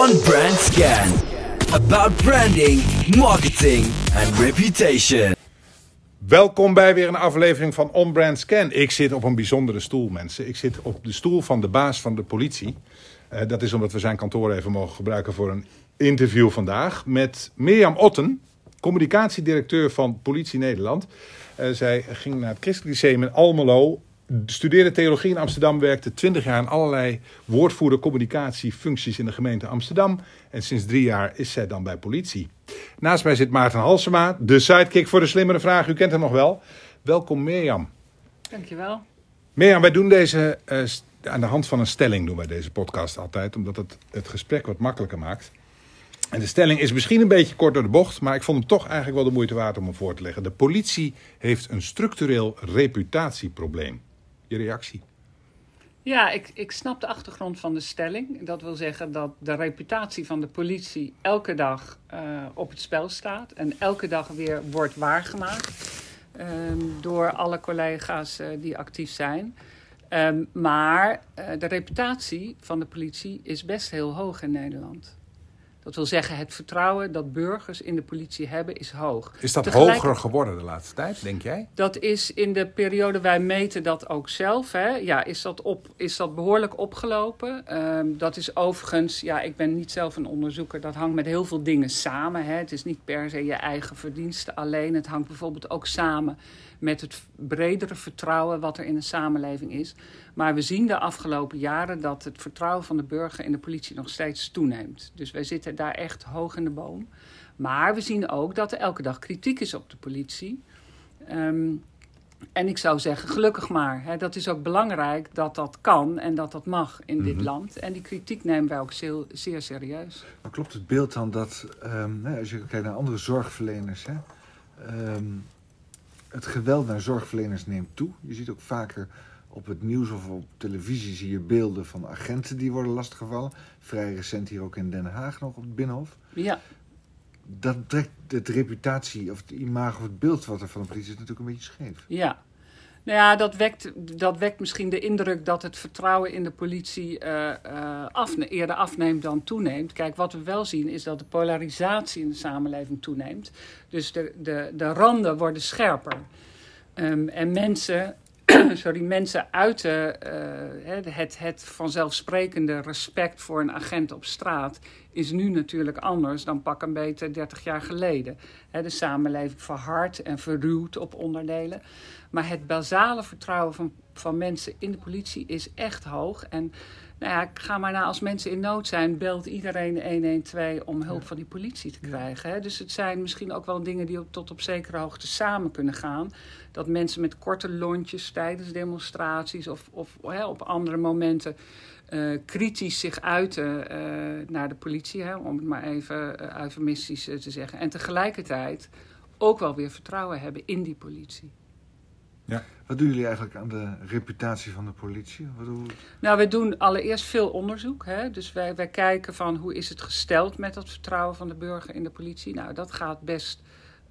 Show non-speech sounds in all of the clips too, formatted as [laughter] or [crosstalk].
On Brand Scan. About branding, marketing and reputation. Welkom bij weer een aflevering van On Brand Scan. Ik zit op een bijzondere stoel, mensen. Ik zit op de stoel van de baas van de politie. Uh, dat is omdat we zijn kantoor even mogen gebruiken voor een interview vandaag. Met Mirjam Otten, communicatiedirecteur van Politie Nederland. Uh, zij ging naar het Christelijk Lyceum in Almelo studeerde theologie in Amsterdam, werkte 20 jaar aan allerlei woordvoerder communicatiefuncties in de gemeente Amsterdam. En sinds drie jaar is zij dan bij politie. Naast mij zit Maarten Halsema, de sidekick voor de slimmere vraag. U kent hem nog wel. Welkom Mirjam. Dankjewel. Mirjam, wij doen deze, uh, aan de hand van een stelling doen wij deze podcast altijd, omdat het het gesprek wat makkelijker maakt. En de stelling is misschien een beetje kort door de bocht, maar ik vond hem toch eigenlijk wel de moeite waard om hem voor te leggen. De politie heeft een structureel reputatieprobleem je reactie? Ja, ik, ik snap de achtergrond van de stelling. Dat wil zeggen dat de reputatie van de politie elke dag uh, op het spel staat en elke dag weer wordt waargemaakt um, door alle collega's uh, die actief zijn. Um, maar uh, de reputatie van de politie is best heel hoog in Nederland. Dat wil zeggen, het vertrouwen dat burgers in de politie hebben is hoog. Is dat hoger geworden de laatste tijd, denk jij? Dat is in de periode, wij meten dat ook zelf. Hè. Ja, is dat, op, is dat behoorlijk opgelopen? Um, dat is overigens, ja, ik ben niet zelf een onderzoeker. Dat hangt met heel veel dingen samen. Hè. Het is niet per se je eigen verdiensten alleen. Het hangt bijvoorbeeld ook samen met het bredere vertrouwen wat er in een samenleving is. Maar we zien de afgelopen jaren dat het vertrouwen van de burger in de politie nog steeds toeneemt. Dus wij zitten daar echt hoog in de boom. Maar we zien ook dat er elke dag kritiek is op de politie. Um, en ik zou zeggen, gelukkig maar. Hè, dat is ook belangrijk dat dat kan en dat dat mag in dit mhm. land. En die kritiek nemen wij ook zeer, zeer serieus. Maar klopt het beeld dan dat, um, als je kijkt naar andere zorgverleners... Hè, um, het geweld naar zorgverleners neemt toe. Je ziet ook vaker op het nieuws of op televisie zie je beelden van agenten die worden lastiggevallen. Vrij recent hier ook in Den Haag nog op het Binnenhof. Ja. Dat trekt de reputatie of het imago of het beeld wat er van de politie is natuurlijk een beetje scheef. Ja, nou ja, dat wekt, dat wekt misschien de indruk dat het vertrouwen in de politie uh, uh, afne eerder afneemt dan toeneemt. Kijk, wat we wel zien is dat de polarisatie in de samenleving toeneemt. Dus de, de, de randen worden scherper. Um, en mensen, [clears throat] sorry, mensen uiten uh, het, het vanzelfsprekende respect voor een agent op straat is nu natuurlijk anders dan pak een beetje 30 jaar geleden. de samenleving verhardt en verruwt op onderdelen. Maar het basale vertrouwen van, van mensen in de politie is echt hoog. En nou ja, ga maar na, als mensen in nood zijn, belt iedereen 112 om hulp van die politie te krijgen. Hè? Dus het zijn misschien ook wel dingen die tot op zekere hoogte samen kunnen gaan. Dat mensen met korte lontjes tijdens demonstraties of, of hè, op andere momenten uh, kritisch zich uiten uh, naar de politie, hè, om het maar even uh, eufemistisch te zeggen. En tegelijkertijd ook wel weer vertrouwen hebben in die politie. Ja. Wat doen jullie eigenlijk aan de reputatie van de politie? Wat doen... Nou, we doen allereerst veel onderzoek. Hè? Dus wij, wij kijken van hoe is het gesteld met dat vertrouwen van de burger in de politie. Nou, dat gaat best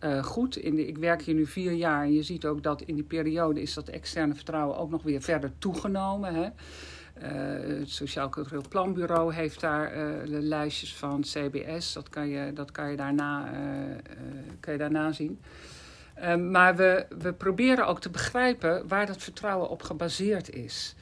uh, goed. In de, ik werk hier nu vier jaar en je ziet ook dat in die periode is dat externe vertrouwen ook nog weer verder toegenomen. Hè? Uh, het Sociaal Cultureel Planbureau heeft daar uh, de lijstjes van CBS. Dat kan je, dat kan je, daarna, kan je daarna zien. Um, maar we, we proberen ook te begrijpen waar dat vertrouwen op gebaseerd is.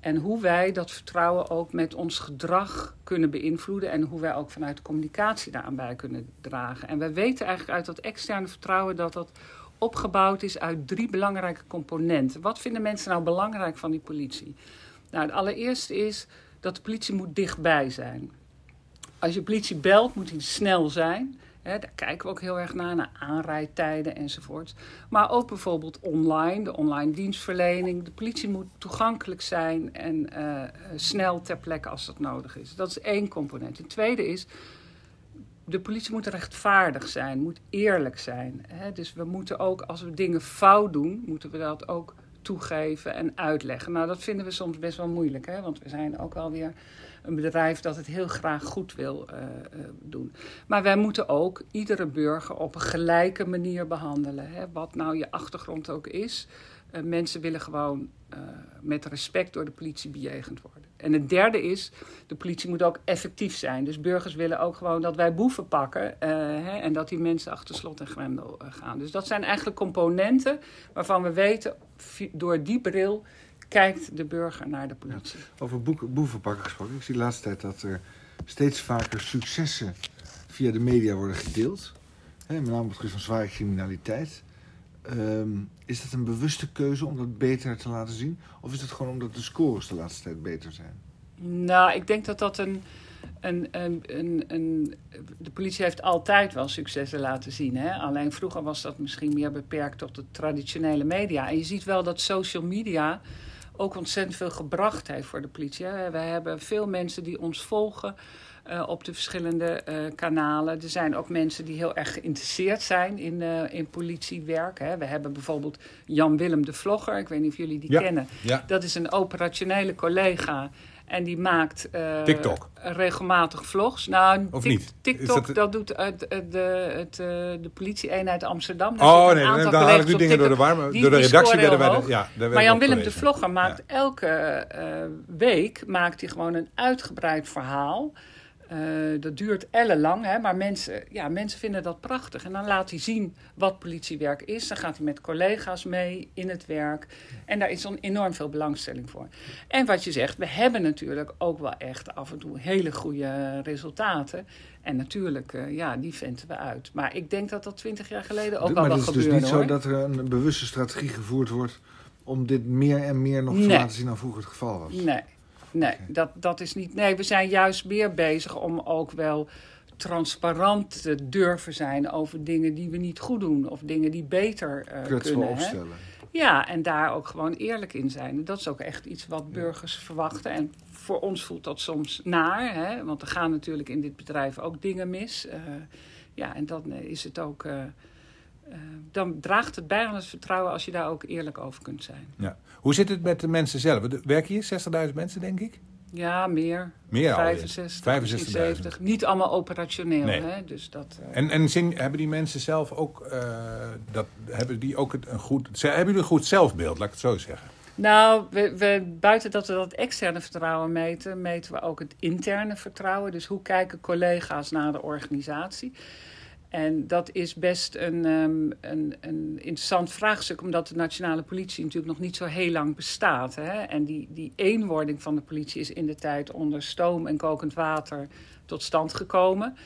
En hoe wij dat vertrouwen ook met ons gedrag kunnen beïnvloeden. En hoe wij ook vanuit de communicatie daaraan bij kunnen dragen. En we weten eigenlijk uit dat externe vertrouwen dat dat opgebouwd is uit drie belangrijke componenten. Wat vinden mensen nou belangrijk van die politie? Nou, het allereerste is dat de politie moet dichtbij zijn. Als je politie belt, moet hij snel zijn daar kijken we ook heel erg naar, naar aanrijdtijden enzovoort. Maar ook bijvoorbeeld online, de online dienstverlening. De politie moet toegankelijk zijn en uh, snel ter plekke als dat nodig is. Dat is één component. Het tweede is, de politie moet rechtvaardig zijn, moet eerlijk zijn. Hè? Dus we moeten ook, als we dingen fout doen, moeten we dat ook toegeven en uitleggen. Nou, dat vinden we soms best wel moeilijk, hè? want we zijn ook alweer een bedrijf dat het heel graag goed wil uh, uh, doen. Maar wij moeten ook iedere burger op een gelijke manier behandelen. Hè? Wat nou je achtergrond ook is. Uh, mensen willen gewoon met respect door de politie bejegend worden. En het derde is, de politie moet ook effectief zijn. Dus burgers willen ook gewoon dat wij boeven pakken hè, en dat die mensen achter slot en grendel gaan. Dus dat zijn eigenlijk componenten waarvan we weten, door die bril kijkt de burger naar de politie. Ja, over boeven pakken gesproken. Ik zie de laatste tijd dat er steeds vaker successen via de media worden gedeeld. Hè, met name op het gebied van zware criminaliteit. Um, is dat een bewuste keuze om dat beter te laten zien? Of is het gewoon omdat de scores de laatste tijd beter zijn? Nou, ik denk dat dat een. een, een, een, een de politie heeft altijd wel successen laten zien. Hè? Alleen vroeger was dat misschien meer beperkt tot de traditionele media. En je ziet wel dat social media ook ontzettend veel gebracht heeft voor de politie. Hè? Wij hebben veel mensen die ons volgen. Uh, op de verschillende uh, kanalen. Er zijn ook mensen die heel erg geïnteresseerd zijn in, uh, in politiewerk. Hè. We hebben bijvoorbeeld Jan Willem de Vlogger, ik weet niet of jullie die ja, kennen. Ja. Dat is een operationele collega. En die maakt TikTok. regelmatig vlogs. Nou, of niet? TikTok, dat, dat, doet het, het, de, het, de politie-eenheid Amsterdam. Daar oh nee, dan haal ik nu dingen door de warme. Die, door de redactie werden wij hoog. de, ja, daar Maar Jan Willem de Vlogger maakt ja. elke week maakt hij gewoon een uitgebreid verhaal. Uh, dat duurt ellenlang, hè, maar mensen, ja, mensen vinden dat prachtig. En dan laat hij zien wat politiewerk is. Dan gaat hij met collega's mee in het werk. En daar is dan enorm veel belangstelling voor. En wat je zegt, we hebben natuurlijk ook wel echt af en toe hele goede resultaten. En natuurlijk, uh, ja, die venten we uit. Maar ik denk dat dat twintig jaar geleden ook maar al wel het is gebeurde. dus niet hoor. zo dat er een bewuste strategie gevoerd wordt... om dit meer en meer nog te Nee. laten zien dan vroeger het geval was. Nee, nee dat, dat is niet. Nee, we zijn juist meer bezig om ook wel transparant te durven zijn over dingen die we niet goed doen of dingen die beter uh, kunnen. Hè? opstellen. Ja, en daar ook gewoon eerlijk in zijn. Dat is ook echt iets wat burgers verwachten. En voor ons voelt dat soms naar, hè? want er gaan natuurlijk in dit bedrijf ook dingen mis. Uh, ja, en dan is het ook. Uh, uh, dan draagt het bij aan het vertrouwen als je daar ook eerlijk over kunt zijn. Ja. Hoe zit het met de mensen zelf? Werken hier 60.000 mensen, denk ik? Ja, meer. Meer 65, 65 70. Niet allemaal operationeel. Nee. Hè? Dus dat, uh... En, en zin, hebben die mensen zelf ook, uh, dat, hebben die ook een goed, hebben jullie een goed zelfbeeld, laat ik het zo zeggen? Nou, we, we, buiten dat we dat externe vertrouwen meten, meten we ook het interne vertrouwen. Dus hoe kijken collega's naar de organisatie? En dat is best een, um, een, een interessant vraagstuk, omdat de nationale politie natuurlijk nog niet zo heel lang bestaat. Hè? En die, die eenwording van de politie is in de tijd onder stoom en kokend water tot stand gekomen.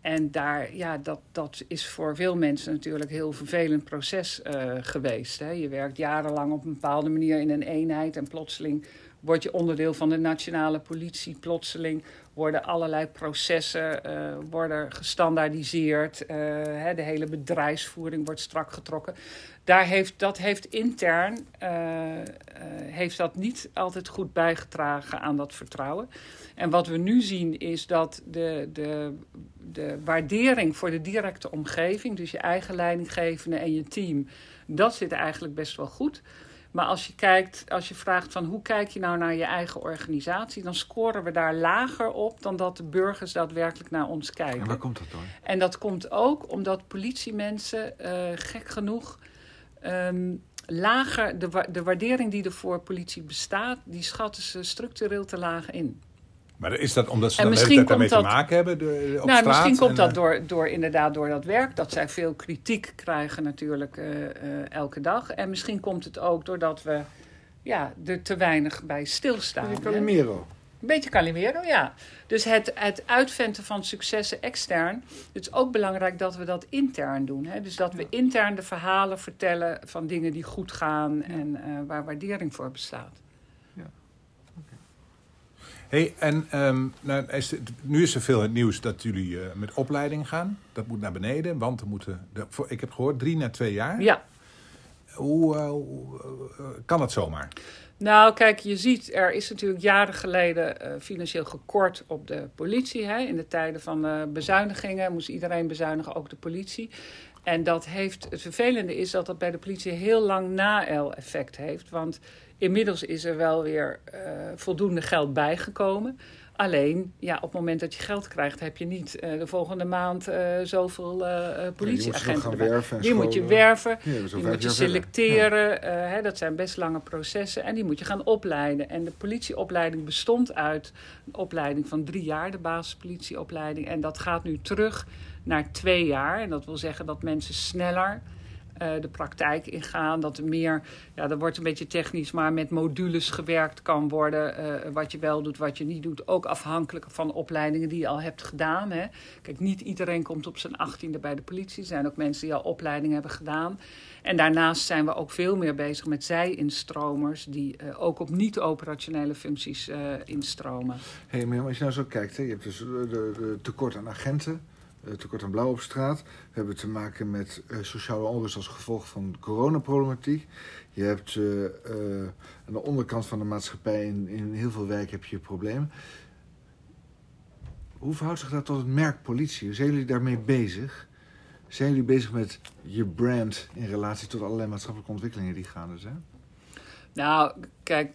En daar, ja, dat, dat is voor veel mensen natuurlijk een heel vervelend proces uh, geweest. Hè? Je werkt jarenlang op een bepaalde manier in een eenheid en plotseling word je onderdeel van de nationale politie. Plotseling worden allerlei processen uh, worden gestandaardiseerd. Uh, hè, de hele bedrijfsvoering wordt strak getrokken. Daar heeft, dat heeft intern uh, heeft dat niet altijd goed bijgedragen aan dat vertrouwen. En wat we nu zien is dat de, de, de waardering voor de directe omgeving, dus je eigen leidinggevende en je team, dat zit eigenlijk best wel goed. Maar als je kijkt, als je vraagt van hoe kijk je nou naar je eigen organisatie, dan scoren we daar lager op dan dat de burgers daadwerkelijk naar ons kijken. En waar komt dat door? En dat komt ook omdat politiemensen, uh, gek genoeg, um, lager, de, de waardering die er voor politie bestaat, die schatten ze structureel te laag in. Maar is dat omdat ze En daarmee dat, te maken hebben de, op nou, straat? Misschien komt en, dat uh, door, door, inderdaad door dat werk. Dat zij veel kritiek krijgen natuurlijk uh, uh, elke dag. En misschien komt het ook doordat we ja, er te weinig bij stilstaan. Een Calimero. Een beetje Calimero, ja. Dus het, het uitventen van successen extern. Het is ook belangrijk dat we dat intern doen. Hè? Dus dat we intern de verhalen vertellen van dingen die goed gaan en uh, waar waardering voor bestaat. Hey, en um, nou, is het, nu is er veel in het nieuws dat jullie uh, met opleiding gaan. Dat moet naar beneden, want er moeten, de, voor, ik heb gehoord, drie naar twee jaar. Ja. Hoe, uh, hoe uh, kan dat zomaar? Nou, kijk, je ziet, er is natuurlijk jaren geleden financieel gekort op de politie. Hè? In de tijden van bezuinigingen moest iedereen bezuinigen, ook de politie. En dat heeft, het vervelende is dat dat bij de politie heel lang na-el-effect heeft. Want inmiddels is er wel weer uh, voldoende geld bijgekomen. Alleen, ja, op het moment dat je geld krijgt, heb je niet eh, de volgende maand eh, zoveel eh, eh, politieagenten. en die moet je werven, Ja, die moet je selecteren. eh, hè, dat zijn best lange processen. En die moet je gaan opleiden. En de politieopleiding bestond uit een opleiding van drie jaar, de basispolitieopleiding. En dat gaat nu terug naar twee jaar. En dat wil zeggen dat mensen sneller eh, de praktijk ingaan. Dat er meer, ja, dat wordt een beetje technisch, maar met modules gewerkt kan worden. eh, wat je wel doet, wat je niet doet. Ook afhankelijk van opleidingen die je al hebt gedaan. Hè. Kijk, niet iedereen komt op zijn achttiende bij de politie. Er zijn ook mensen die al opleiding hebben gedaan. En daarnaast zijn we ook veel meer bezig met zij-instromers... die eh, ook op niet-operationele functies eh, instromen. Hey, maar als je nou zo kijkt, hè, je hebt dus eh, de, de tekort aan agenten, eh, tekort aan blauw op straat. We hebben te maken met eh, sociale onrust als gevolg van coronaproblematiek. Je hebt eh, eh, aan de onderkant van de maatschappij in, in heel veel wijken heb je problemen. Hoe verhoudt zich dat tot het merk politie? Zijn jullie daarmee bezig? Zijn jullie bezig met je brand in relatie tot allerlei maatschappelijke ontwikkelingen die gaande zijn? Nou, kijk,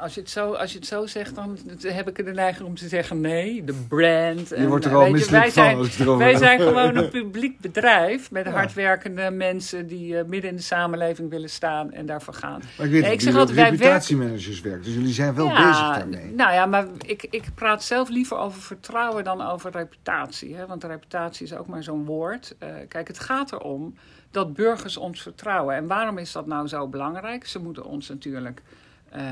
als je het zo, als je het zo zegt, dan heb ik de neiging om te zeggen nee, de brand. Je en, wordt er eh, al je, misselijk wij van zijn, je het erover Wij zijn gewoon een publiek bedrijf met Ja. hardwerkende mensen die eh, midden in de samenleving willen staan en daarvoor gaan. Maar ik weet Nee, ik zeg altijd, wij reputatiemanagers werken, dus jullie zijn wel bezig daarmee. Nou ja, maar ik, ik praat zelf liever over vertrouwen dan over reputatie. Hè? Want reputatie is ook maar zo'n woord. Eh, kijk, het gaat erom dat burgers ons vertrouwen. En waarom is dat nou zo belangrijk? Ze moeten ons natuurlijk eh,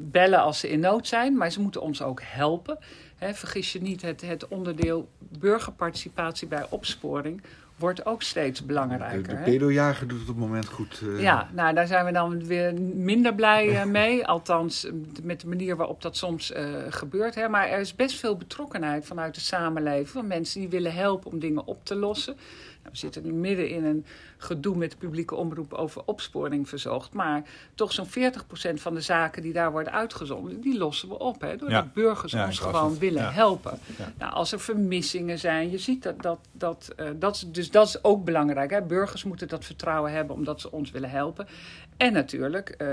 bellen als ze in nood zijn, maar ze moeten ons ook helpen. Hè, vergis je niet, het, het onderdeel burgerparticipatie bij opsporing wordt ook steeds De, belangrijker. de hè? pedojager doet het op het moment goed. eh, Ja, nou daar zijn we dan weer minder blij eh, mee. [laughs] Althans, met de manier waarop dat soms gebeurt. Hè. Maar er is best veel betrokkenheid vanuit de samenleving. Van mensen die willen helpen om dingen op te lossen. Nou, we zitten nu midden in een gedoe met de publieke omroep over opsporing verzocht. Maar toch zo'n 40% van de zaken die daar worden uitgezonden, die lossen we op. Hè, doordat Ja. burgers Ja, ons gewoon het. willen Ja. helpen. Ja. Nou, als er vermissingen zijn, je ziet dat, dat, dat, eh, dat is, dus dat is ook belangrijk. Hè? Burgers moeten dat vertrouwen hebben omdat ze ons willen helpen. En natuurlijk, eh,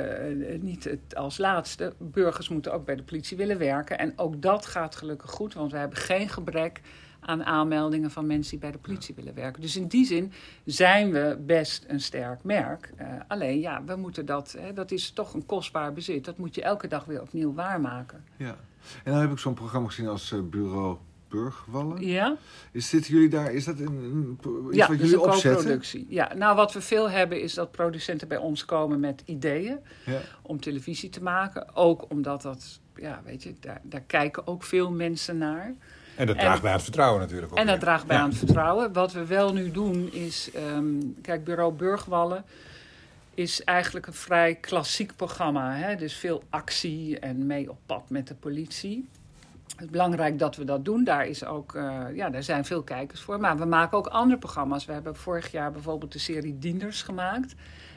niet het als laatste, burgers moeten ook bij de politie willen werken. En ook dat gaat gelukkig goed, want we hebben geen gebrek aan aanmeldingen van mensen die bij de politie willen werken. Dus in die zin zijn we best een sterk merk. Eh, alleen ja, we moeten dat, hè, dat is toch een kostbaar bezit. Dat moet je elke dag weer opnieuw waarmaken. ja. En dan heb ik zo'n programma gezien als eh, Bureau Burgwallen. Ja? Is dit jullie daar? Is dat een, een, iets Ja, wat dus jullie een opzetten? Ja, nou wat we veel hebben is dat producenten bij ons komen met ideeën Ja. om televisie te maken. Ook omdat dat, ja, weet je, daar, daar kijken ook veel mensen naar. En dat En- draagt bij aan het vertrouwen natuurlijk ook. En dat weer. draagt bij Ja. aan het vertrouwen. Wat we wel nu doen is, ehm, kijk, Bureau Burgwallen is eigenlijk een vrij klassiek programma. Hè? Dus veel actie en mee op pad met de politie. Het is belangrijk dat we dat doen. Daar, is ook, eh, ja, daar zijn veel kijkers voor. Maar we maken ook andere programma's. We hebben vorig jaar bijvoorbeeld de serie Dienders gemaakt.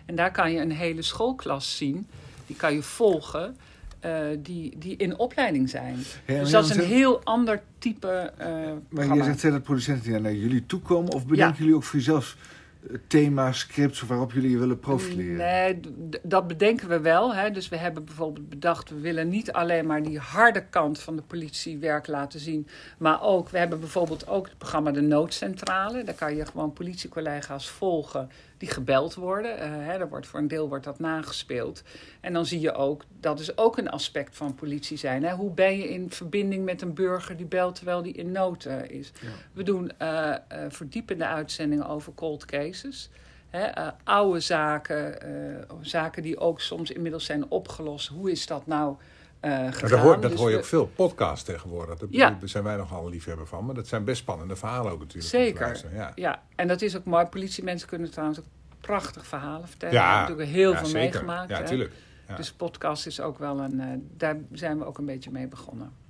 En daar kan je een hele schoolklas zien. Die kan je volgen. Eh, die, die in opleiding zijn. Ja, dus dat is een heel ander type eh Maar je zegt dat producenten die naar jullie toe komen? Of bedenken Ja. jullie ook voor jezelf eh, thema's, scripts waarop jullie je willen profileren? Nee, dat bedenken we wel. Hè. Dus we hebben bijvoorbeeld bedacht, we willen niet alleen maar die harde kant van de politiewerk laten zien. Maar ook, we hebben bijvoorbeeld ook het programma De Noodcentrale. Daar kan je gewoon politiecollega's volgen die gebeld worden. Eh, hè, er wordt voor een deel wordt dat nagespeeld. En dan zie je ook, dat is ook een aspect van politie zijn. Hè. Hoe ben je in verbinding met een burger die belt terwijl die in nood eh, is? Ja. We doen eh, verdiepende uitzendingen over cold cases. Hè, oude zaken, zaken die ook soms inmiddels zijn opgelost. Hoe is dat nou eh Maar dat hoor, dat Dus hoor je we- ook veel, podcasts tegenwoordig. Daar Ja. zijn wij nogal liefhebber van. Maar dat zijn best spannende verhalen ook natuurlijk. Zeker. Ja. Ja, en dat is ook mooi. Politiemensen kunnen trouwens ook prachtig verhalen vertellen. Ja, We hebben natuurlijk heel ja, veel zeker. meegemaakt. Ja, hè. tuurlijk. Ja. Dus podcast is ook wel een... eh, daar zijn we ook een beetje mee begonnen.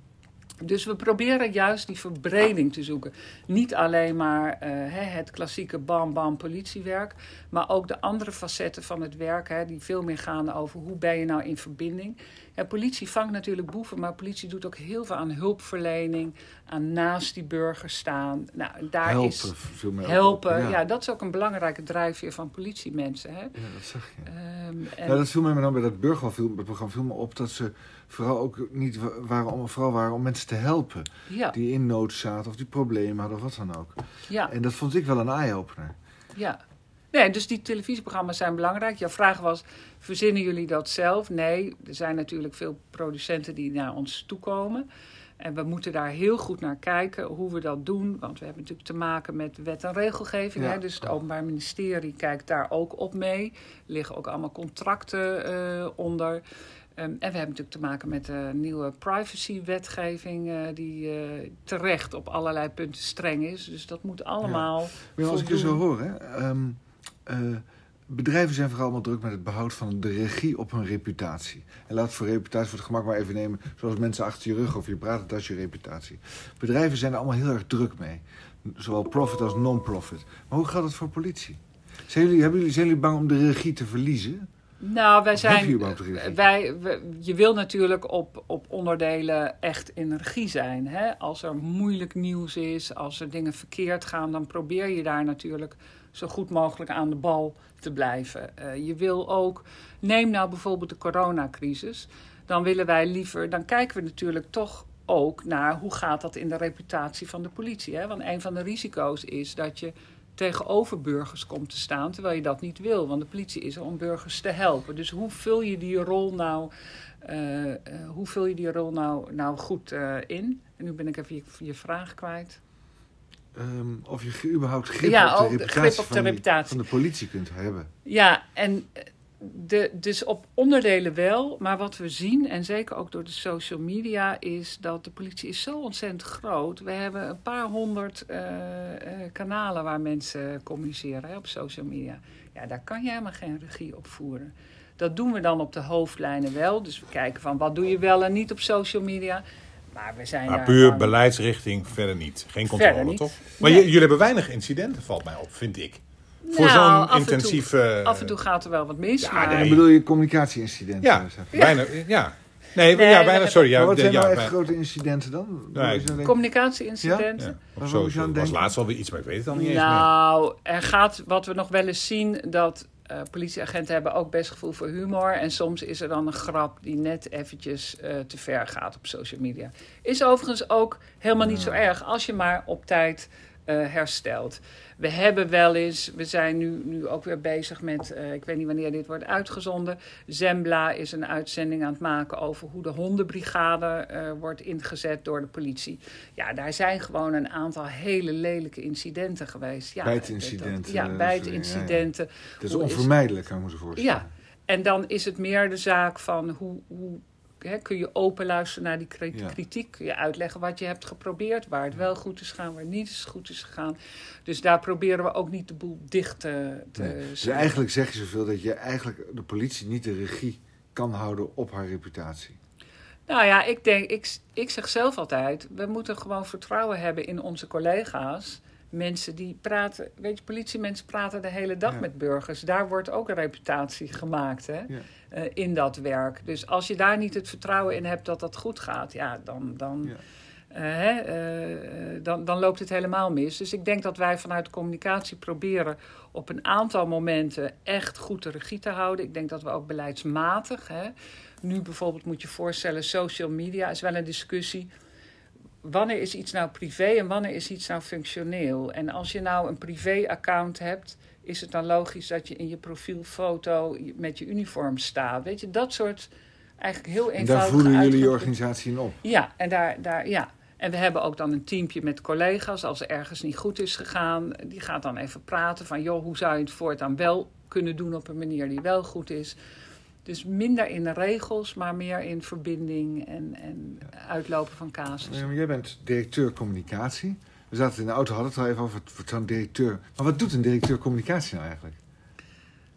Dus we proberen juist die verbreding te zoeken. Niet alleen maar eh, het klassieke bam-bam politiewerk, maar ook de andere facetten van het werk, hè, die veel meer gaan over hoe ben je nou in verbinding. En politie vangt natuurlijk boeven, maar politie doet ook heel veel aan hulpverlening, aan naast die burger staan. Nou, daar helpen, is helpen. op. Ja. dat is ook een belangrijke drijfveer van politiemensen. Hè? Ja, dat zag je. Ehm, en, Ja, dat viel mij name bij dat burgerprogramma viel me op dat ze vooral ook niet wa- waren om, vooral waren om mensen te helpen. ja, Die in nood zaten of die problemen hadden of wat dan ook. ja. En dat vond ik wel een eye-opener. Ja. Nee, dus die televisieprogramma's zijn belangrijk. Jouw vraag was, verzinnen jullie dat zelf? Nee, er zijn natuurlijk veel producenten die naar ons toekomen. En we moeten daar heel goed naar kijken hoe we dat doen. Want we hebben natuurlijk te maken met wet en regelgeving. Ja. Hè? Dus het Openbaar Ministerie kijkt daar ook op mee. Er liggen ook allemaal contracten eh, onder. Ehm, en we hebben natuurlijk te maken met de nieuwe privacywetgeving... eh die eh, terecht op allerlei punten streng is. Dus dat moet allemaal Maar als ik je zo hoor, hè, ehm, eh, bedrijven zijn vooral allemaal druk met het behoud van de regie op hun reputatie. En laat voor reputatie voor het gemak maar even nemen, zoals mensen achter je rug over je praten, dat is je reputatie. Bedrijven zijn er allemaal heel erg druk mee. Zowel profit als non-profit. Maar hoe gaat het voor politie? Zijn jullie, hebben jullie, zijn jullie bang om de regie te verliezen? Nou, wij Of je zijn. regie? Wij, je wil natuurlijk op, op onderdelen echt in regie zijn. Hè? Als er moeilijk nieuws is, als er dingen verkeerd gaan, dan probeer je daar natuurlijk zo goed mogelijk aan de bal te blijven. Eh, je wil ook, neem nou bijvoorbeeld de coronacrisis. Dan willen wij liever, dan kijken we natuurlijk toch ook naar hoe gaat dat in de reputatie van de politie. Hè? Want een van de risico's is dat je tegenover burgers komt te staan, terwijl je dat niet wil. Want de politie is er om burgers te helpen. Dus hoe vul je die rol nou, eh, eh, hoe vul je die rol nou, nou goed eh, in? En nu ben ik even je, je vraag kwijt. Ehm, of je überhaupt grip Ja, op de de reputatie, grip op de van, die- reputatie. van de politie kunt hebben. Ja, en de, dus op onderdelen wel. Maar wat we zien, en zeker ook door de social media, is dat de politie is zo ontzettend groot. We hebben een paar honderd eh, eh, kanalen waar mensen communiceren hè, op social media. Ja, daar kan je helemaal geen regie op voeren. Dat doen we dan op de hoofdlijnen wel. Dus we kijken van wat doe je wel en niet op social media. Maar we zijn Maar puur beleidsrichting, verder niet. Geen controle, niet. toch? Maar Nee. jullie hebben weinig incidenten, valt mij op, vind ik. Voor Nou, zo'n toe- intensieve... Af en toe gaat er wel wat mis. Ja, maar... nee. En bedoel je communicatieincidenten? Ja, zeg. bijna, ja. Nee, Nee, ja, bijna, sorry. Ja, maar wat zijn ja, nou echt bij- grote incidenten dan? Nee, Communicatieincidenten. ja. Zo, was laatst alweer iets, maar ik weet het al niet eens meer. Nou, er gaat wat we nog wel eens zien dat eh, politieagenten hebben ook best gevoel voor humor. En soms is er dan een grap die net eventjes eh, te ver gaat op social media. Is overigens ook helemaal niet zo erg als je maar op tijd eh, herstelt. We hebben wel eens, we zijn nu, nu ook weer bezig met, eh, ik weet niet wanneer dit wordt uitgezonden. Zembla is een uitzending aan het maken over hoe de hondenbrigade eh, wordt ingezet door de politie. Ja, daar zijn gewoon een aantal hele lelijke incidenten geweest. Ja, Bijtincidenten, dat- Ja, dat bijtincidenten. Het is onvermijdelijk, kan ik me zo voorstellen. Ja, en dan is het meer de zaak van hoe, hoe hè, kun je open luisteren naar die Ja. kritiek. Kun je uitleggen wat je hebt geprobeerd, waar het wel goed is gegaan, waar niet is goed is gegaan. Dus daar proberen we ook niet de boel dicht te, te Nee. Dus eigenlijk zeg je zoveel dat je eigenlijk de politie niet de regie kan houden op haar reputatie. Nou ja, ik denk, ik, ik zeg zelf altijd, we moeten gewoon vertrouwen hebben in onze collega's. Mensen die praten, weet je, politiemensen praten de hele dag Ja. met burgers. Daar wordt ook een reputatie gemaakt hè, Ja. eh, in dat werk. Dus als je daar niet het vertrouwen in hebt dat dat goed gaat, ja, dan, dan, Ja. eh, hè, eh, dan, dan loopt het helemaal mis. Dus ik denk dat wij vanuit communicatie proberen op een aantal momenten echt goed de regie te houden. Ik denk dat we ook beleidsmatig, hè, nu bijvoorbeeld moet je voorstellen, social media is wel een discussie. Wanneer is iets nou privé en wanneer is iets nou functioneel? En als je nou een privé-account hebt, is het dan logisch dat je in je profielfoto met je uniform staat? Weet je, dat soort eigenlijk heel En eenvoudige daar voeden jullie je organisatie in op. Ja, en daar, daar, ja. En we hebben ook dan een teampje met collega's. Als er ergens niet goed is gegaan, die gaat dan even praten van... joh, hoe zou je het voortaan wel kunnen doen op een manier die wel goed is. Dus minder in de regels, maar meer in verbinding en, en uitlopen van casus. Ja, Jij bent directeur communicatie. We zaten in de auto, hadden het al even over het- wat zo'n directeur. Maar wat doet een directeur communicatie nou eigenlijk?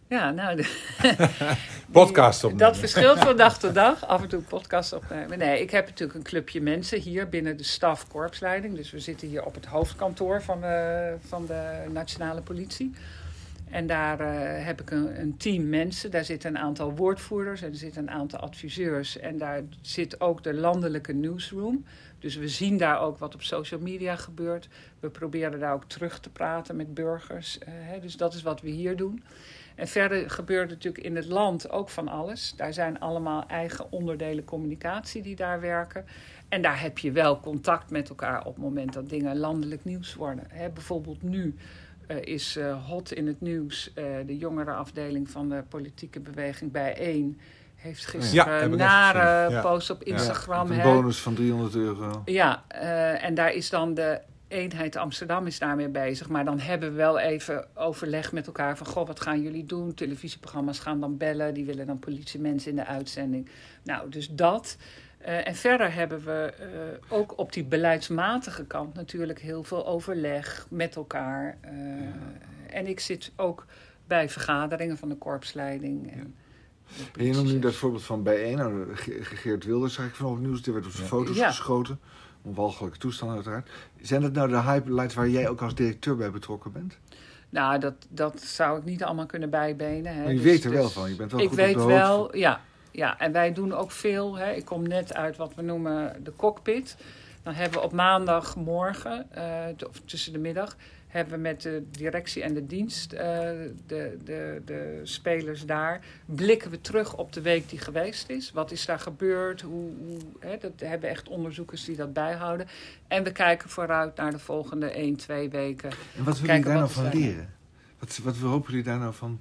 Ja, nou, de- [laughs] Podcast opnemen. dat verschilt van dag tot dag. Af en toe podcast opnemen. Nee, ik heb natuurlijk een clubje mensen hier binnen de staf korpsleiding. Dus we zitten hier op het hoofdkantoor van de, van de nationale politie. En daar eh, heb ik een, een team mensen. Daar zitten een aantal woordvoerders en er zitten een aantal adviseurs. En daar zit ook de landelijke newsroom. Dus we zien daar ook wat op social media gebeurt. We proberen daar ook terug te praten met burgers. eh, hè, dus dat is wat we hier doen. En verder gebeurt natuurlijk in het land ook van alles. Daar zijn allemaal eigen onderdelen communicatie die daar werken. En daar heb je wel contact met elkaar op het moment dat dingen landelijk nieuws worden. Hè, bijvoorbeeld nu eh, is eh, hot in het nieuws eh, de jongerenafdeling van de politieke beweging bijeen. Heeft Ja, gisteren net nare. Ja. post op Ja. Instagram. Met een hè. bonus van 300 euro. Ja, eh, en daar is dan de eenheid Amsterdam is daarmee bezig. Maar dan hebben we wel even overleg met elkaar van... goh, wat gaan jullie doen? Televisieprogramma's gaan dan bellen. Die willen dan politiemensen in de uitzending. Nou, dus dat. Eh, en verder hebben we eh, ook op die beleidsmatige kant natuurlijk heel veel overleg met elkaar. Eh, En ik zit ook bij vergaderingen van de korpsleiding. En de En je noemt nu dat voorbeeld van bijeen. Nou, Ge- Geert Wilders zag ik van op nieuws. Die werd op zijn Ja. foto's Ja. geschoten. Een walgelijke toestand uiteraard. Zijn dat nou de highlights waar jij ook als directeur bij betrokken bent? Nou, dat, dat zou ik niet allemaal kunnen bijbenen. Hè. Maar je Dus- weet er wel dus van. Je bent wel ik goed op weet de hoogte. wel, ja, ja. En wij doen ook veel. Hè. Ik kom net uit wat we noemen de cockpit. Dan hebben we op maandagmorgen, eh, of tussen de middag, hebben we met de directie en de dienst, eh, de, de, de spelers daar, blikken we terug op de week die geweest is. Wat is daar gebeurd? Hoe, hoe, hè, dat hebben echt onderzoekers die dat bijhouden. En we kijken vooruit naar de volgende 1, 2 weken. En wat jullie Kijken daar nou van er leren? Wat, wat hopen jullie daar nou van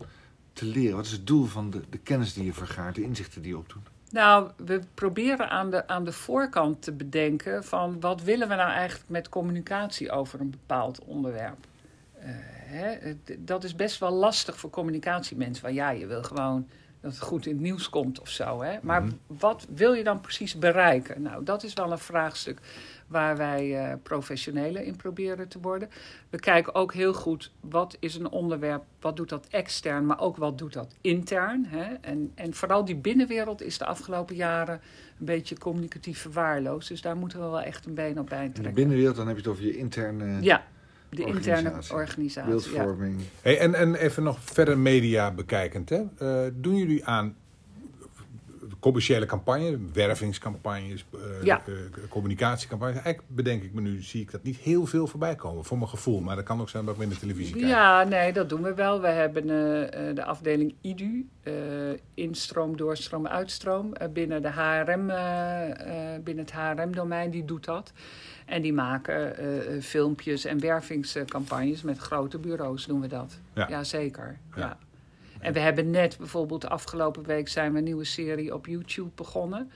te leren? Wat is het doel van de, de kennis die je vergaart, de inzichten die je opdoet? Nou, we proberen aan de, aan de voorkant te bedenken van wat willen we nou eigenlijk met communicatie over een bepaald onderwerp. Eh, hè, dat is best wel lastig voor communicatiemensen. Want ja, je wil gewoon dat het goed in het nieuws komt of zo. Hè? Maar Mhm. wat wil je dan precies bereiken? Nou, dat is wel een vraagstuk waar wij eh, professionelen in proberen te worden. We kijken ook heel goed wat is een onderwerp, wat doet dat extern, maar ook wat doet dat intern. Hè? En, en vooral die binnenwereld is de afgelopen jaren een beetje communicatief verwaarloosd. Dus daar moeten we wel echt een been op In de bijtrekken. binnenwereld, dan heb je het over je interne Ja, de interne Organisatie. organisatie. Ja. beeldvorming. Hey, en, en even nog verder media bekijkend. Hè? Eh, doen jullie aan commerciële campagnes, wervingscampagnes, eh, Ja. eh, communicatiecampagnes? Eigenlijk bedenk ik me nu, zie ik dat niet heel veel voorbij komen, voor mijn gevoel. Maar dat kan ook zijn dat ik in de televisie kijk. Ja, nee, dat doen we wel. We hebben eh, de afdeling IDU, instroom, doorstroom, uitstroom, binnen, de HRM, binnen het HRM-domein, die doet dat. En die maken filmpjes en wervingscampagnes met grote bureaus doen we dat. Ja. Ja, zeker. Ja. Ja. En we hebben net bijvoorbeeld afgelopen week zijn we een nieuwe serie op YouTube begonnen.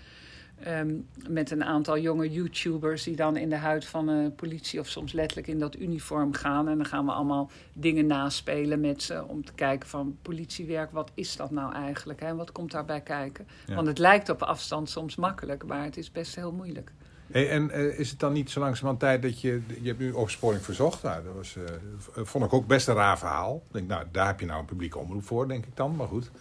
Ehm, met een aantal jonge YouTubers die dan in de huid van de politie of soms letterlijk in dat uniform gaan. En dan gaan we allemaal dingen naspelen met ze om te kijken van politiewerk, wat is dat nou eigenlijk? Hè? Wat komt daarbij kijken? Ja. Want het lijkt op afstand soms makkelijk, maar het is best heel moeilijk. Hey, en eh, is het dan niet zo langzamerhand tijd dat je... Je hebt nu opsporing verzocht. Nou, dat was, eh, vond ik ook best een raar verhaal. Denk, nou, daar heb je nou een publieke omroep voor, denk ik dan. Maar goed,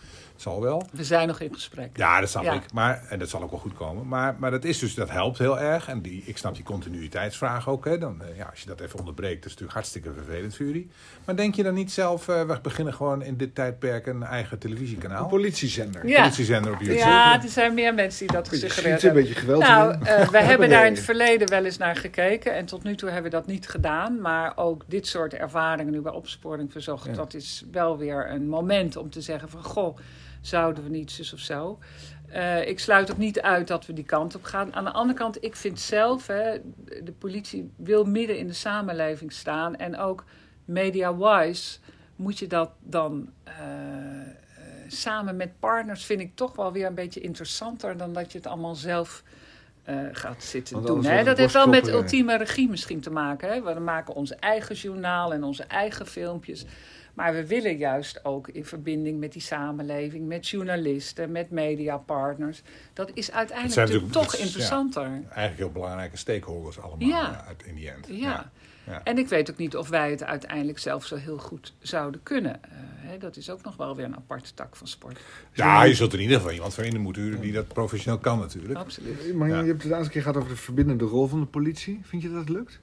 zal wel. We zijn nog in gesprek. Ja, dat snap Ja. ik. Maar, en dat zal ook wel goed komen. Maar, maar dat is dus, dat helpt heel erg. En die, ik snap die continuïteitsvraag ook. Hè. Dan, eh, ja, als je dat even onderbreekt, dat is natuurlijk hartstikke vervelend voor jullie. Maar denk je dan niet zelf, eh, we beginnen gewoon in dit tijdperk een eigen televisiekanaal? Een politiezender. Ja. Politiezender op YouTube. Ja, er zijn meer mensen die dat gesuggereerd schieten, een hebben. beetje geweld. Nou, eh, wij [laughs] hebben daar in het verleden wel eens naar gekeken. En tot nu toe hebben we dat niet gedaan. Maar ook dit soort ervaringen nu bij opsporing verzocht. Ja. Dat is wel weer een moment om te zeggen van... Goh, zouden we niet zus of zo? Eh, ik sluit ook niet uit dat we die kant op gaan. Aan de andere kant, ik vind zelf... Hè, de politie wil midden in de samenleving staan. En ook media-wise moet je dat dan... eh, samen met partners vind ik toch wel weer een beetje interessanter... dan dat je het allemaal zelf eh, gaat zitten doen. Hè? Dat heeft wel met ultieme regie misschien te maken. Hè? We maken onze eigen journaal en onze eigen filmpjes. Maar we willen juist ook in verbinding met die samenleving, met journalisten, met mediapartners. Dat is uiteindelijk toch is- interessanter. Eigenlijk heel belangrijke stakeholders allemaal Ja. eh, uit in die end. Ja. Ja. En ik weet ook niet of wij het uiteindelijk zelf zo heel goed zouden kunnen. Eh, hè, dat is ook nog wel weer een aparte tak van sport. Ja, je zult in ieder geval iemand voor in moeten huren die dat professioneel kan natuurlijk. Absoluut. Maar Ja. je hebt het de laatste keer gehad over de verbindende rol van de politie. Vind je dat het lukt?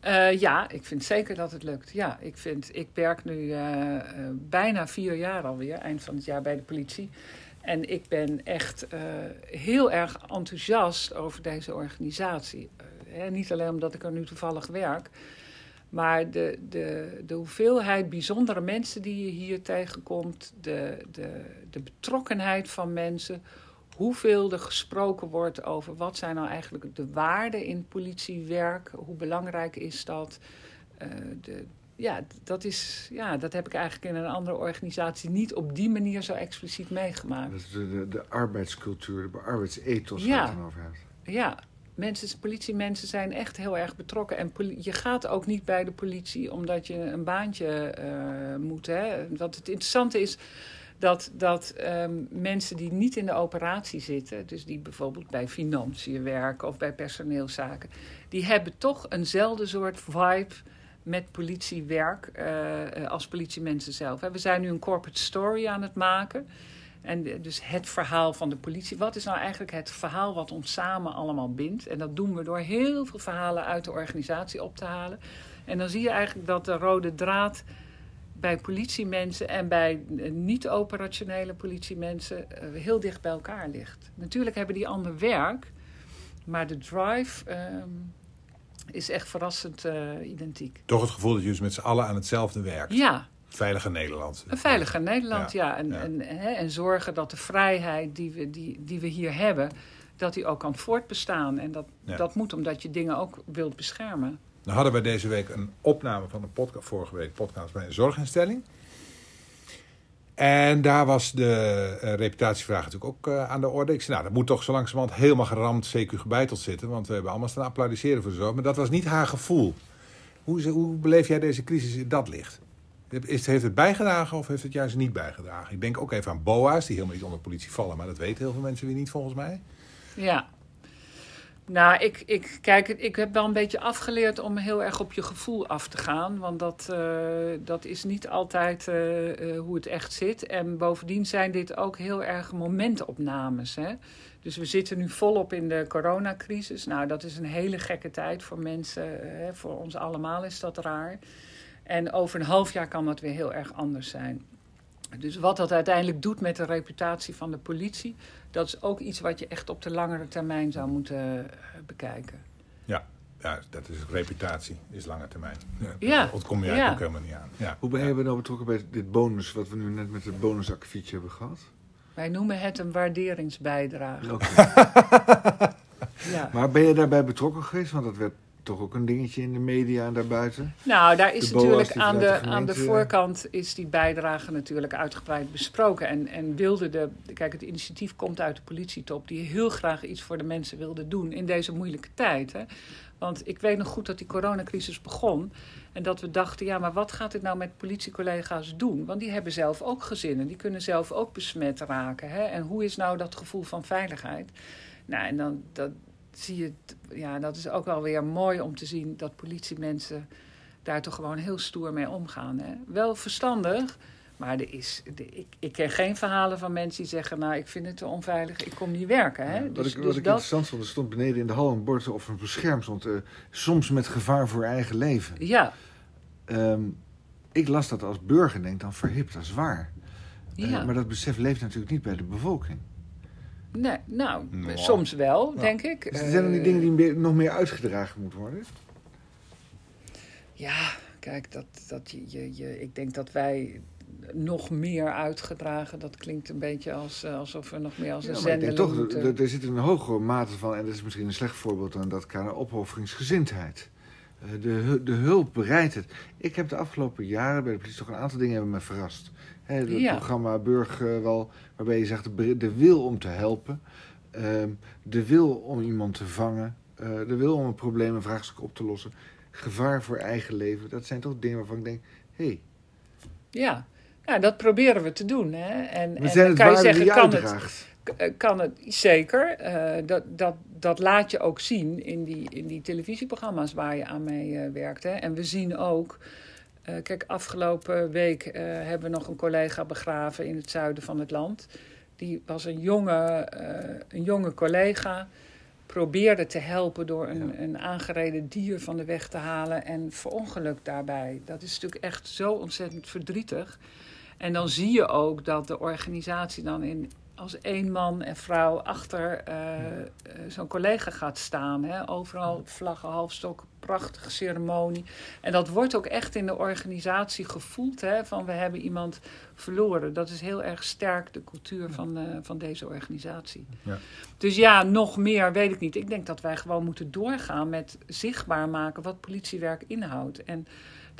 Eh, ja, ik vind zeker dat het lukt. Ja, ik, vind, ik werk nu eh, eh, bijna vier jaar alweer, eind van het jaar bij de politie. En ik ben echt heel erg enthousiast over deze organisatie. Hè, niet alleen omdat ik er nu toevallig werk, maar de, de, de hoeveelheid bijzondere mensen die je hier tegenkomt, de, de, de betrokkenheid van mensen, hoeveel er gesproken wordt over wat zijn nou eigenlijk de waarden in politiewerk, hoe belangrijk is dat. Eh, de, ja, dat is, ja, dat heb ik eigenlijk in een andere organisatie niet op die manier zo expliciet meegemaakt. Dat is de, de, de arbeidscultuur, de arbeidsethos Ja. waar je het dan over hebt. Ja, mensen, politiemensen zijn echt heel erg betrokken. En je gaat ook niet bij de politie omdat je een baantje eh, moet. Hè. Wat het interessante is dat, dat ehm, mensen die niet in de operatie zitten, dus die bijvoorbeeld bij financiën werken of bij personeelszaken, die hebben toch eenzelfde soort vibe met politiewerk eh, als politiemensen zelf. We zijn nu een corporate story aan het maken. En dus het verhaal van de politie. Wat is nou eigenlijk het verhaal wat ons samen allemaal bindt? En dat doen we door heel veel verhalen uit de organisatie op te halen. En dan zie je eigenlijk dat de rode draad bij politiemensen en bij eh, niet-operationele politiemensen eh, heel dicht bij elkaar ligt. Natuurlijk hebben die ander werk, maar de drive ehm, is echt verrassend eh, identiek. Toch het gevoel dat je dus met z'n allen aan hetzelfde werkt. Ja, Veilige Nederland. Een veiliger Nederland, ja. Ja, En, ja. En, hè, en zorgen dat de vrijheid die we, die, die we hier hebben, dat die ook kan voortbestaan. En dat, Ja. dat moet omdat je dingen ook wilt beschermen. Dan hadden wij deze week een opname van een podcast, vorige week podcast bij een zorginstelling. En daar was de eh, reputatievraag natuurlijk ook eh, aan de orde. Ik zei, nou, dat moet toch zo langzamerhand helemaal geramd, CQ gebeiteld zitten. Want we hebben allemaal staan applaudisseren voor de zorg. Maar dat was niet haar gevoel. Hoe, hoe beleef jij deze crisis in dat licht? Is, heeft het bijgedragen of heeft het juist niet bijgedragen? Ik denk ook even aan BOA's, die helemaal niet onder politie vallen. Maar dat weten heel veel mensen weer niet, volgens mij. Ja. Nou, ik, ik, kijk, ik heb wel een beetje afgeleerd om heel erg op je gevoel af te gaan. Want dat, eh, dat is niet altijd eh, eh, hoe het echt zit. En bovendien zijn dit ook heel erg momentopnames. Hè? Dus we zitten nu volop in de coronacrisis. Nou, dat is een hele gekke tijd voor mensen. Hè? Voor ons allemaal is dat raar. En over een half jaar kan dat weer heel erg anders zijn. Dus wat dat uiteindelijk doet met de reputatie van de politie, dat is ook iets wat je echt op de langere termijn zou moeten eh, bekijken. Ja, ja dat is reputatie, is lange termijn. Ja, Daar ontkom je eigenlijk ja. ook helemaal niet aan. Ja. Hoe ben je nou betrokken bij dit bonus, wat we nu net met het bonusakkefietje hebben gehad? Wij noemen het een waarderingsbijdrage. Oké. [laughs] Ja. Maar ben je daarbij betrokken geweest? Want dat werd toch ook een dingetje in de media en daarbuiten. Nou, daar is De natuurlijk aan de, aan de gemeente- voorkant is die bijdrage natuurlijk uitgebreid besproken. En, en wilde de, kijk, het initiatief komt uit de politietop, die heel graag iets voor de mensen wilde doen in deze moeilijke tijd. Hè. Want ik weet nog goed dat die coronacrisis begon. En dat we dachten, ja, maar wat gaat dit nou met politiecollega's doen? Want die hebben zelf ook gezinnen, die kunnen zelf ook besmet raken. Hè? En hoe is nou dat gevoel van veiligheid? Nou, en dan dat, zie je, ja, dat is ook wel weer mooi om te zien dat politiemensen daar toch gewoon heel stoer mee omgaan. Hè? Wel verstandig, maar er is, de, ik, ik ken geen verhalen van mensen die zeggen, nou, ik vind het te onveilig, ik kom niet werken. Hè? wat Dus, ik, dus wat ik dat, interessant vond, er stond beneden in de hal een bord of een bescherm stond. eh, soms met gevaar voor eigen leven. ja, Ehm, ik las dat als burger en denk dan verhip, dat is waar. Eh, ja. maar dat besef leeft natuurlijk niet bij de bevolking. Nee, nou, Nou. soms wel, Ja. denk ik. Dus er zijn er die Eh, dingen die nog meer uitgedragen moeten worden? Ja, kijk, dat, dat je, je, je, ik denk dat wij nog meer uitgedragen. Dat klinkt een beetje als, eh, alsof we nog meer als Ja, een ik denk toch, moeten... er, er zit een hogere mate van, en dat is misschien een slecht voorbeeld dan dat kader, opofferingsgezindheid. Eh, De, de hulpbereidheid. Ik heb de afgelopen jaren bij de politie toch een aantal dingen hebben me verrast. Hè, het Ja. programma Burgerwal, waarbij je zegt de, wil om te helpen, ehm, de wil om iemand te vangen, eh, de wil om een probleem, een vraagstuk op te lossen, gevaar voor eigen leven. Dat zijn toch dingen waarvan ik denk, hé, hey, Ja. ja, dat proberen we te doen. Hè? En, we en zijn dan het kan je zeggen, kan het, eh, kan het zeker. Eh, dat, dat, dat laat je ook zien in die, in die televisieprogramma's waar je aan mee werkt. Hè. En we zien ook. Eh, kijk, afgelopen week eh, hebben we nog een collega begraven in het zuiden van het land. Die was een jonge, eh, een jonge collega. probeerde te helpen door een, een aangereden dier van de weg te halen en verongelukt daarbij. Dat is natuurlijk echt zo ontzettend verdrietig. En dan zie je ook dat de organisatie dan in, als één man en vrouw achter uh, uh, zo'n collega gaat staan. Hè? Overal vlaggen, halfstok, prachtige ceremonie. En dat wordt ook echt in de organisatie gevoeld, hè? van we hebben iemand verloren. Dat is heel erg sterk de cultuur van, uh, van deze organisatie. Ja. Dus ja, nog meer weet ik niet. Ik denk dat wij gewoon moeten doorgaan met zichtbaar maken wat politiewerk inhoudt. En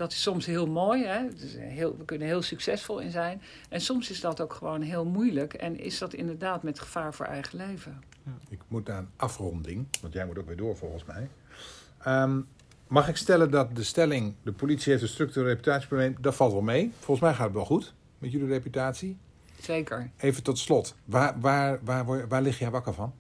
dat is soms heel mooi. Hè? Dus heel, we kunnen heel succesvol in zijn. En soms is dat ook gewoon heel moeilijk. En is dat inderdaad met gevaar voor eigen leven. Ja. Ik moet aan afronding, want jij moet ook weer door volgens mij. Um, mag ik stellen dat de stelling, de politie heeft een structureel reputatieprobleem, dat valt wel mee. Volgens mij gaat het wel goed met jullie reputatie. Zeker. Even tot slot, waar, waar, waar, waar lig jij wakker van?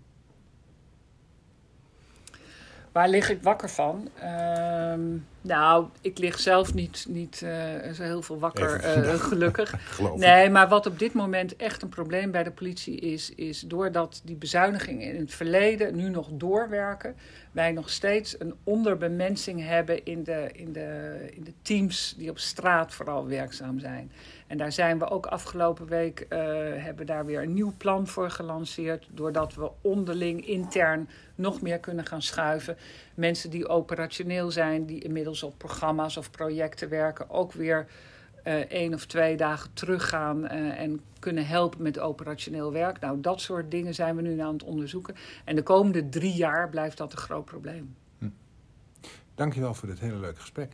Waar lig ik wakker van? Uh, nou, ik lig zelf niet, niet uh, zo heel veel wakker, uh, gelukkig. [laughs] nee, maar wat op dit moment echt een probleem bij de politie is, is doordat die bezuinigingen in het verleden nu nog doorwerken, wij nog steeds een onderbemensing hebben in de, in de, in de teams die op straat vooral werkzaam zijn. En daar zijn we ook afgelopen week, uh, hebben daar weer een nieuw plan voor gelanceerd. Doordat we onderling, intern nog meer kunnen gaan schuiven. Mensen die operationeel zijn, die inmiddels op programma's of projecten werken, ook weer uh, één of twee dagen teruggaan uh, en kunnen helpen met operationeel werk. Nou, dat soort dingen zijn we nu aan het onderzoeken. En de komende drie jaar blijft dat een groot probleem. Hm. Dankjewel voor dit hele leuke gesprek.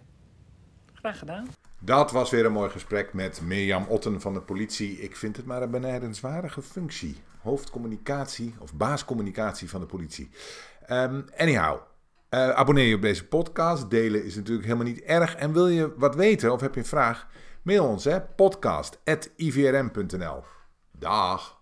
Graag gedaan. Dat was weer een mooi gesprek met Mirjam Otten van de politie. Ik vind het maar een benijdenswaardige functie. Hoofdcommunicatie of baascommunicatie van de politie. Um, anyhow, uh, abonneer je op deze podcast. Delen is natuurlijk helemaal niet erg. En wil je wat weten of heb je een vraag? Mail ons hè, podcast.ivrm.nl. Dag.